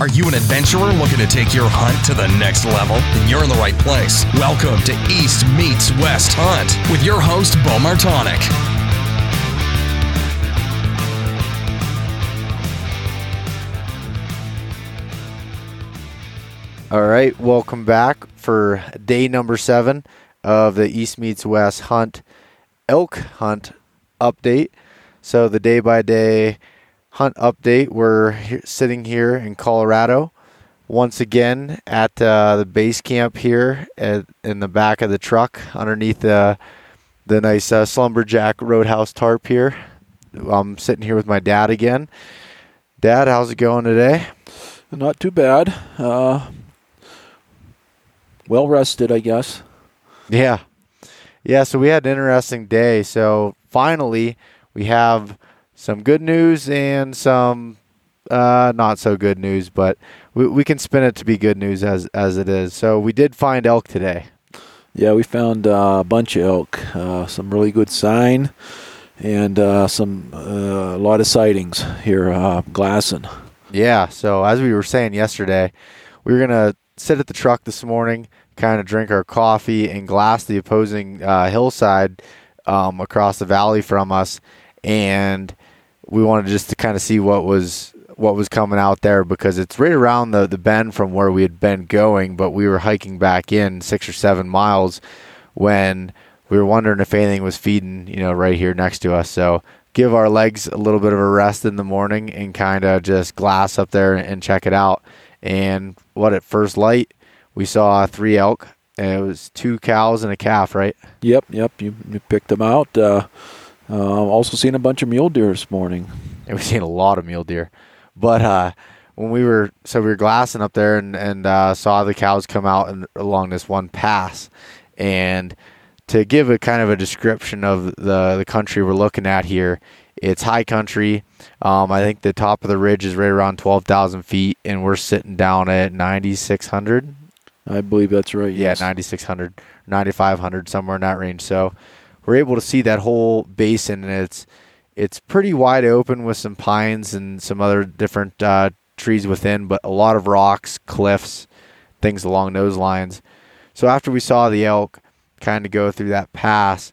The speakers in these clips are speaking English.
Are you an adventurer looking to take your hunt to the next level? Then you're in the right place. Welcome to East Meets West Hunt with your host, Beau Martonik. All right, welcome back for day number seven of the East Meets West Hunt elk hunt update. So, the day by day hunt update, we're here, sitting here in Colorado once again at uh, the base camp here at, in the back of the truck underneath the, the nice uh, Slumberjack Roadhouse tarp here. I'm sitting here with my dad again. Dad, how's it going today? Not too bad. Uh, well rested, I guess. Yeah. Yeah, so we had an interesting day. So finally, we have some good news and some uh, not so good news, but we, we can spin it to be good news as as it is. So we did find elk today. Yeah, we found uh, a bunch of elk, uh, some really good sign, and uh, some uh, a lot of sightings here, uh, glassing. Yeah. So as we were saying yesterday, we were gonna sit at the truck this morning, kind of drink our coffee and glass the opposing uh, hillside um, across the valley from us, and we wanted just to kind of see what was what was coming out there because it's right around the the bend from where we had been going, but we were hiking back in six or seven miles when we were wondering if anything was feeding, you know, right here next to us. So give our legs a little bit of a rest in the morning and kind of just glass up there and check it out. And what at first light, we saw three elk, and it was two cows and a calf, right? Yep, yep. You, you picked them out. Uh, uh, also seen a bunch of mule deer this morning. And we've seen a lot of mule deer. But uh, when we were so we were glassing up there and and uh, saw the cows come out and along this one pass, and to give a kind of a description of the the country we're looking at here, it's high country. Um, I think the top of the ridge is right around twelve thousand feet, and we're sitting down at ninety six hundred. I believe that's right. Yeah, yes. 9600, 9500, somewhere in that range. So we're able to see that whole basin, and it's it's pretty wide open with some pines and some other different uh, trees within, but a lot of rocks, cliffs, things along those lines. So after we saw the elk kind of go through that pass,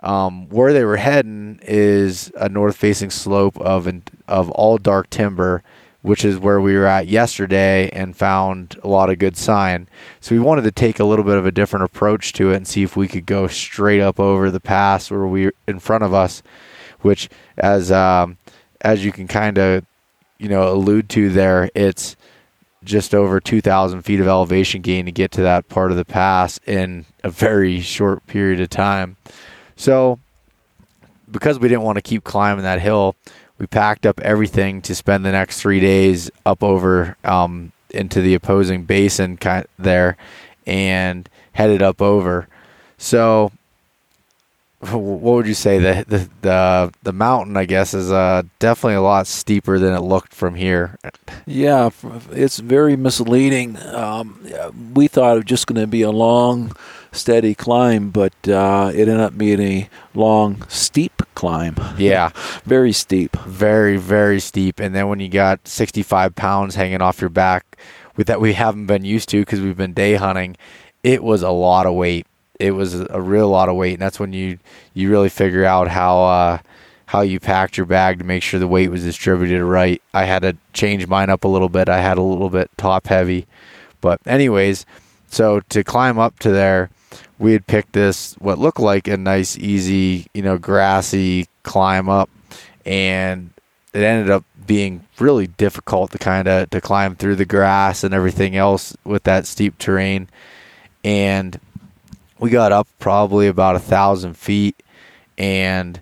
um, where they were heading is a north-facing slope of of all dark timber, which is where we were at yesterday and found a lot of good sign. So we wanted to take a little bit of a different approach to it and see if we could go straight up over the pass where we in front of us, which as um, as you can kind of you know allude to there, it's just over 2,000 feet of elevation gain to get to that part of the pass in a very short period of time. So because we didn't want to keep climbing that hill, we packed up everything to spend the next three days up over um, into the opposing basin there and headed up over. So, what would you say the the the, the mountain? I guess is uh, definitely a lot steeper than it looked from here. Yeah, it's very misleading. Um, we thought it was just going to be a long, steady climb, but uh, it ended up being a long, steep climb. Yeah, very steep. Very very steep. And then when you got 65 pounds hanging off your back, with that we haven't been used to because we've been day hunting, it was a lot of weight it was a real lot of weight, and that's when you you really figure out how uh, how you packed your bag to make sure the weight was distributed right. I had to change mine up a little bit. I had a little bit top heavy, but anyways, so to climb up to there, we had picked this what looked like a nice, easy, you know, grassy climb up, and it ended up being really difficult to kind of to climb through the grass and everything else with that steep terrain, and we got up probably about a thousand feet, and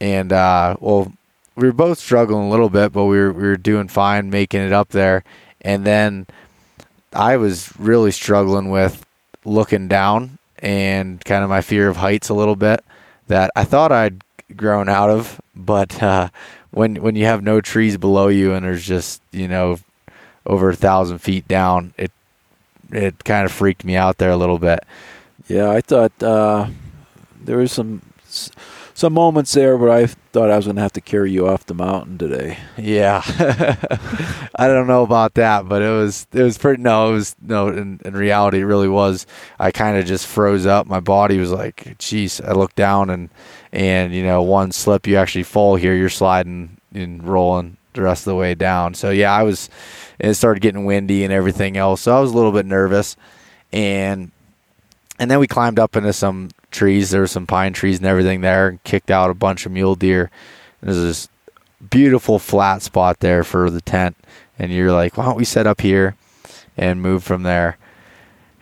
and uh, well, we were both struggling a little bit, but we were we were doing fine making it up there, and then I was really struggling with looking down and kind of my fear of heights a little bit that I thought I'd grown out of, but uh, when when you have no trees below you and there's just you know over a thousand feet down, it it kind of freaked me out there a little bit. Yeah, I thought uh, there was some some moments there where I thought I was going to have to carry you off the mountain today. Yeah, I don't know about that, but it was it was pretty. No, it was no. In, in reality, it really was. I kind of just froze up. My body was like, "Geez." I looked down and and you know, one slip, you actually fall here. You're sliding and rolling the rest of the way down. So yeah, I was. It started getting windy and everything else, so I was a little bit nervous, and and then we climbed up into some trees. There were some pine trees and everything there, and kicked out a bunch of mule deer. There's this beautiful flat spot there for the tent, and you're like, why don't we set up here and move from there?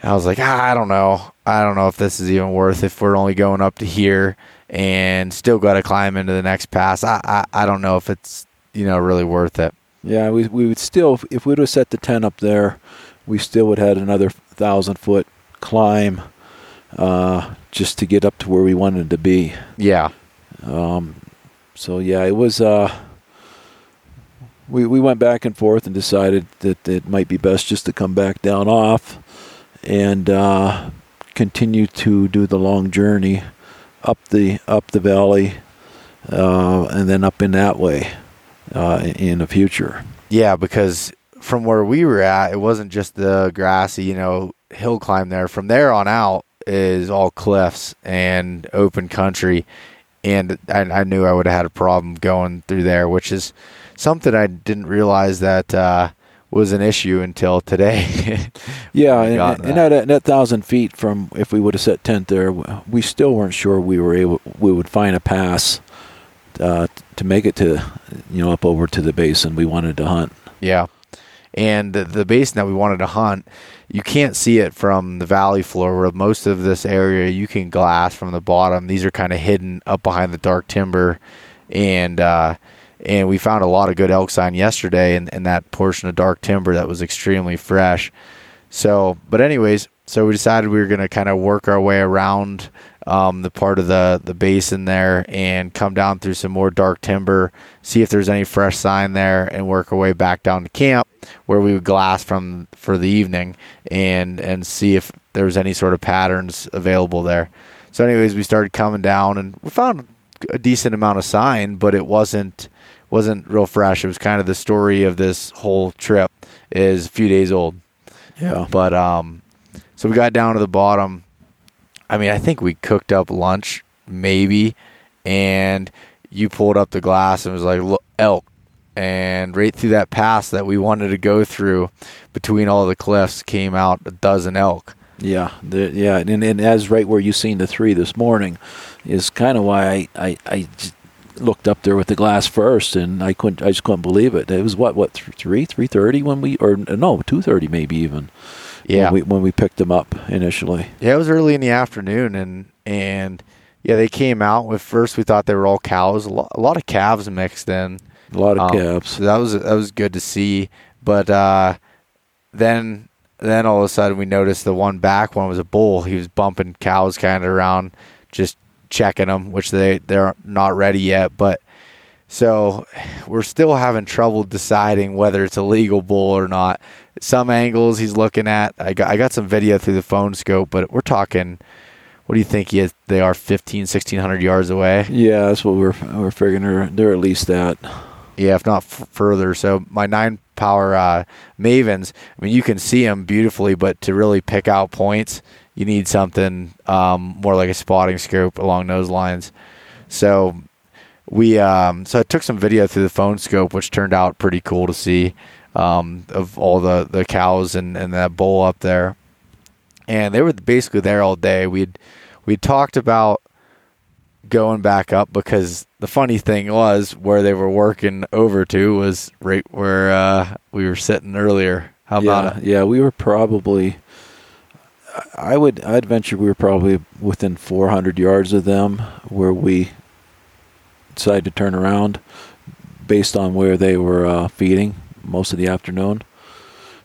And I was like, ah, I don't know. I don't know if this is even worth if we're only going up to here and still got to climb into the next pass. I, I I don't know if it's you know really worth it. Yeah, we we would still if we would have set the tent up there, we still would have had another thousand foot climb uh, just to get up to where we wanted to be. Yeah. Um, so yeah, it was. Uh, we we went back and forth and decided that it might be best just to come back down off and uh, continue to do the long journey up the up the valley uh, and then up in that way uh, in the future. Yeah, because from where we were at, it wasn't just the grassy, you know, hill climb there. From there on out is all cliffs and open country, and I, I knew I would have had a problem going through there, which is something I didn't realize that uh, was an issue until today. yeah, and, and that. at that thousand feet from if we would have set tent there, we still weren't sure we were able we would find a pass uh, to make it to you know up over to the basin we wanted to hunt. Yeah, and the, basin that we wanted to hunt, you can't see it from the valley floor. Where most of this area you can glass from the bottom. These are kind of hidden up behind the dark timber, and uh, and we found a lot of good elk sign yesterday in, in that portion of dark timber that was extremely fresh. So, but anyways, so we decided we were going to kind of work our way around um, the part of the the basin there and come down through some more dark timber, see if there's any fresh sign there, and work our way back down to camp where we would glass from for the evening and and see if there was any sort of patterns available there. So, anyways, we started coming down and we found a decent amount of sign, but it wasn't wasn't real fresh. It was kind of the story of this whole trip is a few days old. Yeah. But um, so we got down to the bottom. I mean, I think we cooked up lunch maybe, and you pulled up the glass and was like, "Look, elk." And right through that pass that we wanted to go through, between all the cliffs, came out a dozen elk. Yeah, the, yeah, and, and as right where you seen the three this morning, is kind of why I, I, I looked up there with the glass first, and I couldn't. I just couldn't believe it. It was what what three three thirty when we or no two thirty maybe even. Yeah, when we, when we picked them up initially. Yeah, it was early in the afternoon, and and yeah, they came out. With first, we thought they were all cows. A lot, a lot of calves mixed in. A lot of um, calves. So that was that was good to see. But uh, then then all of a sudden we noticed the one back one was a bull. He was bumping cows kind of around, just checking them, which they they're not ready yet. But so we're still having trouble deciding whether it's a legal bull or not. Some angles he's looking at. I got I got some video through the phone scope, but we're talking. What do you think he is, they are 15, 1600 yards away? Yeah, that's what we're we're figuring. They're, they're at least that. Yeah, if not f- further. So my nine power uh, Mavens. I mean, you can see them beautifully, but to really pick out points, you need something um, more like a spotting scope along those lines. So we um, so I took some video through the phone scope, which turned out pretty cool to see um, of all the, the cows and, and that bull up there. And they were basically there all day. We'd we talked about going back up because the funny thing was where they were working over to was right where uh, we were sitting earlier. How yeah, about it? Yeah, we were probably I would I'd venture we were probably within 400 yards of them where we decided to turn around based on where they were uh, feeding most of the afternoon.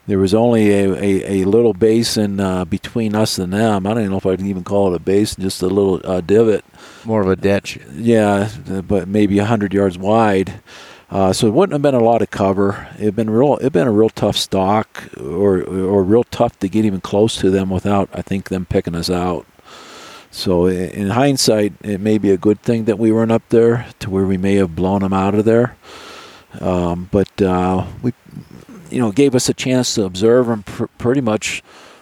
There was only a, a, a little basin uh, between us and them. I don't even know if I'd even call it a basin, just a little uh, divot. More of a ditch. Yeah, but maybe 100 yards wide uh, so it wouldn't have been a lot of cover. It'd been real. It'd been a real tough stock, or or real tough to get even close to them without I think them picking us out. So in hindsight, it may be a good thing that we weren't up there to where we may have blown them out of there. Um, but uh, we, you know, gave us a chance to observe them pr- pretty much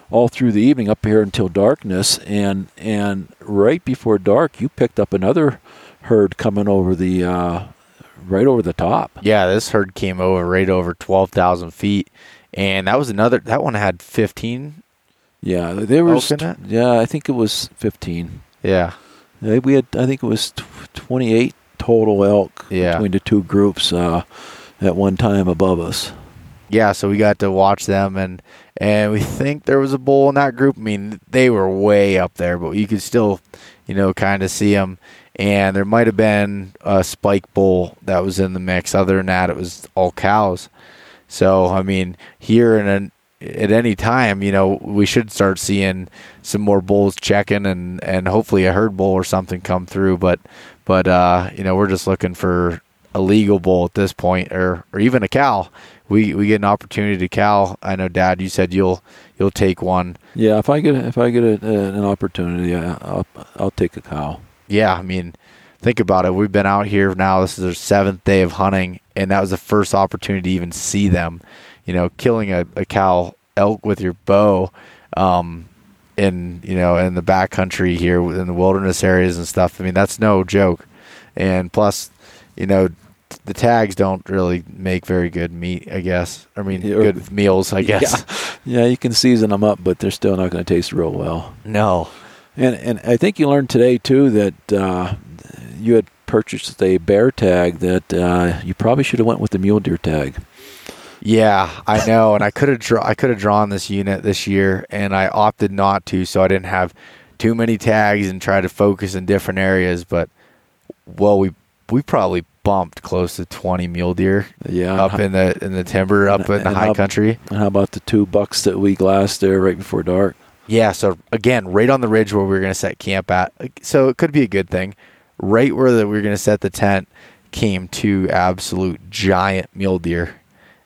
all through the evening up here until darkness, and and right before dark, you picked up another herd coming over the uh, right over the top. Yeah, this herd came over right over twelve thousand feet, and that was another. That one had fifteen. Yeah, there was. Yeah, I think it was fifteen. Yeah, Yeah, We had, I think it was twenty-eight total elk Yeah. between the two groups uh, at one time above us. yeah. So we got to watch them, and and we think there was a bull in that group. I mean, they were way up there, but you could still, you know, kind of see them. And there might have been a spike bull that was in the mix. Other than that, it was all cows. So I mean, here in an at any time, you know, we should start seeing some more bulls checking and and hopefully a herd bull or something come through. But but uh, you know, we're just looking for a legal bull at this point, or or even a cow. We we get an opportunity to cow. I know, Dad, you said you'll you'll take one. Yeah, if I get if I get a, an opportunity, I'll I'll take a cow. Yeah, I mean, think about it. We've been out here now. This is our seventh day of hunting, and that was the first opportunity to even see them. You know, killing a, a cow elk with your bow, um, in you know in the backcountry here in the wilderness areas and stuff. I mean, that's no joke. And plus, you know, the tags don't really make very good meat. I guess. I mean, Yeah. good meals. I guess. Yeah, you can season them up, but they're still not going to taste real well. No. And and I think you learned today too that uh, you had purchased a bear tag that uh, you probably should have went with the mule deer tag. Yeah, I know, and I could have draw I could have drawn this unit this year, and I opted not to, so I didn't have too many tags and try to focus in different areas. But well, we we probably bumped close to twenty mule deer Yeah, up in the in the timber, up in the high how- country. And how about the two bucks that we glassed there right before dark? Yeah, so again, right on the ridge where we were going to set camp at. So it could be a good thing. Right where the, we were going to set the tent came two absolute giant mule deer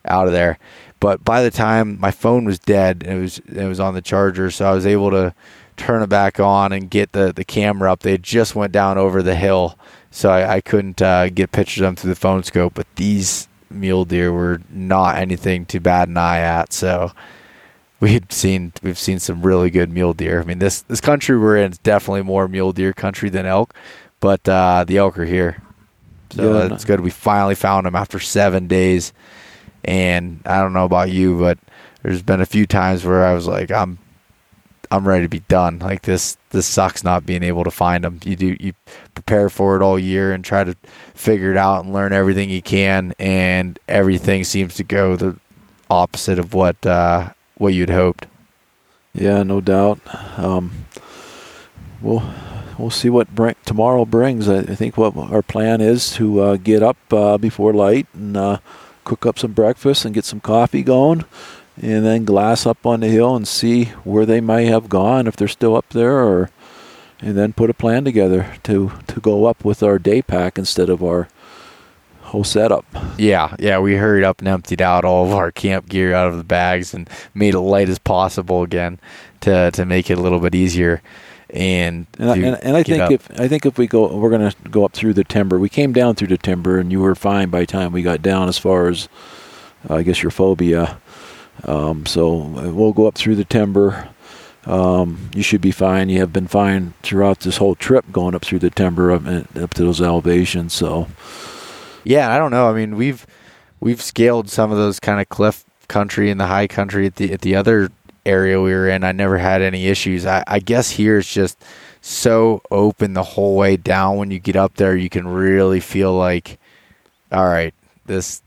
out of there. But by the time my phone was dead, it was it was on the charger, so I was able to turn it back on and get the, the camera up. They just went down over the hill, so I, I couldn't uh, get pictures of them through the phone scope. But these mule deer were not anything to bat an eye at. So we've seen we've seen some really good mule deer. I mean this this country we're in is definitely more mule deer country than elk, but uh, the elk are here, so Yeah, that's good. We finally found them after seven days, and I don't know about you, but there's been a few times where I was like, I'm I'm ready to be done. Like this this sucks not being able to find them. You do you prepare for it all year and try to figure it out and learn everything you can, and everything seems to go the opposite of what uh, what you'd hoped. Yeah, no doubt. Um, we'll we'll see what bring, tomorrow brings. I, I think what our plan is to uh, get up uh, before light and uh, cook up some breakfast and get some coffee going, and then glass up on the hill and see where they might have gone if they're still up there, or and then put a plan together to to go up with our day pack instead of our whole setup. Yeah, yeah, we hurried up and emptied out all of our camp gear out of the bags and made it light as possible again to to make it a little bit easier. And And, I, and, and I think up. if I think if we go, we're going to go up through the timber. We came down through the timber, and you were fine by the time we got down. As far as uh, I guess your phobia, um, so uh, we'll go up through the timber. Um, you should be fine. You have been fine throughout this whole trip, going up through the timber up, up to those elevations. So Yeah, I don't know. I mean, we've we've scaled some of those kind of cliff country and the high country at the at the other area we were in. I never had any issues. I, I guess here it's just so open the whole way down. When you get up there, you can really feel like, all right, this,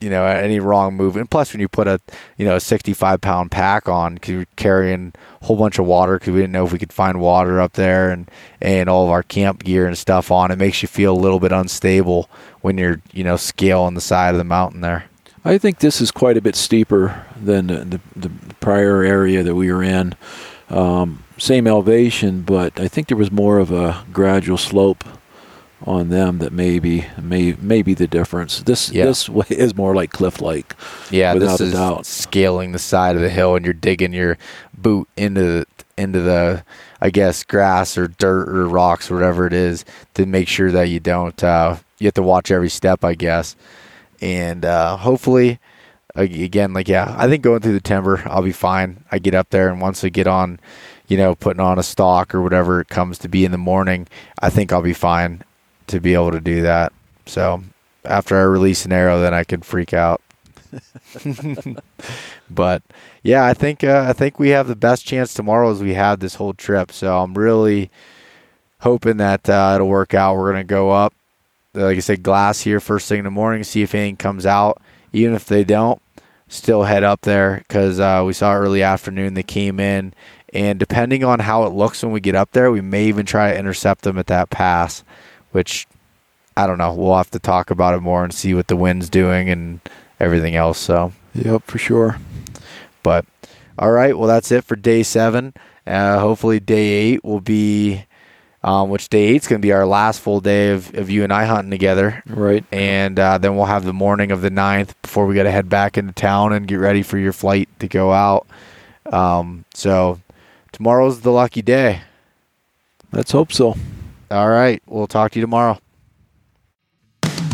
you know, any wrong move. And plus, when you put a you know a 65 pound pack on, because you're carrying a whole bunch of water, because we didn't know if we could find water up there, and and all of our camp gear and stuff on, it makes you feel a little bit unstable when you're you know scaling the side of the mountain there. I think this is quite a bit steeper than the, the, the prior area that we were in. Um, same elevation, but I think there was more of a gradual slope on them that maybe may maybe the difference. This Yeah. this way is more like cliff like. Yeah, Without this a is doubt. scaling the side of the hill, and you're digging your boot into the into the, I guess, grass or dirt or rocks or whatever it is to make sure that you don't. Uh, you have to watch every step, I guess, and uh, hopefully, again, like yeah, I think going through the timber, I'll be fine. I get up there, and once I get on, you know, putting on a stalk or whatever it comes to be in the morning, I think I'll be fine to be able to do that. So after I release an arrow, then I can freak out. but yeah, I think uh, I think we have the best chance tomorrow as we have this whole trip. So I'm really hoping that uh, it'll work out. We're gonna go up, like I said, glass here first thing in the morning, see if anything comes out. Even if they don't, still head up there because uh, we saw early afternoon they came in, and depending on how it looks when we get up there, we may even try to intercept them at that pass, which I don't know. We'll have to talk about it more and see what the wind's doing and everything else. So, yep, for sure. But all right, well that's it for day seven. Uh, hopefully day eight will be, um, which day eight's going to be our last full day of, of you and I hunting together. Right. And uh, then we'll have the morning of the ninth before we got to head back into town and get ready for your flight to go out. Um, so tomorrow's the lucky day. Let's hope so. All right, we'll talk to you tomorrow.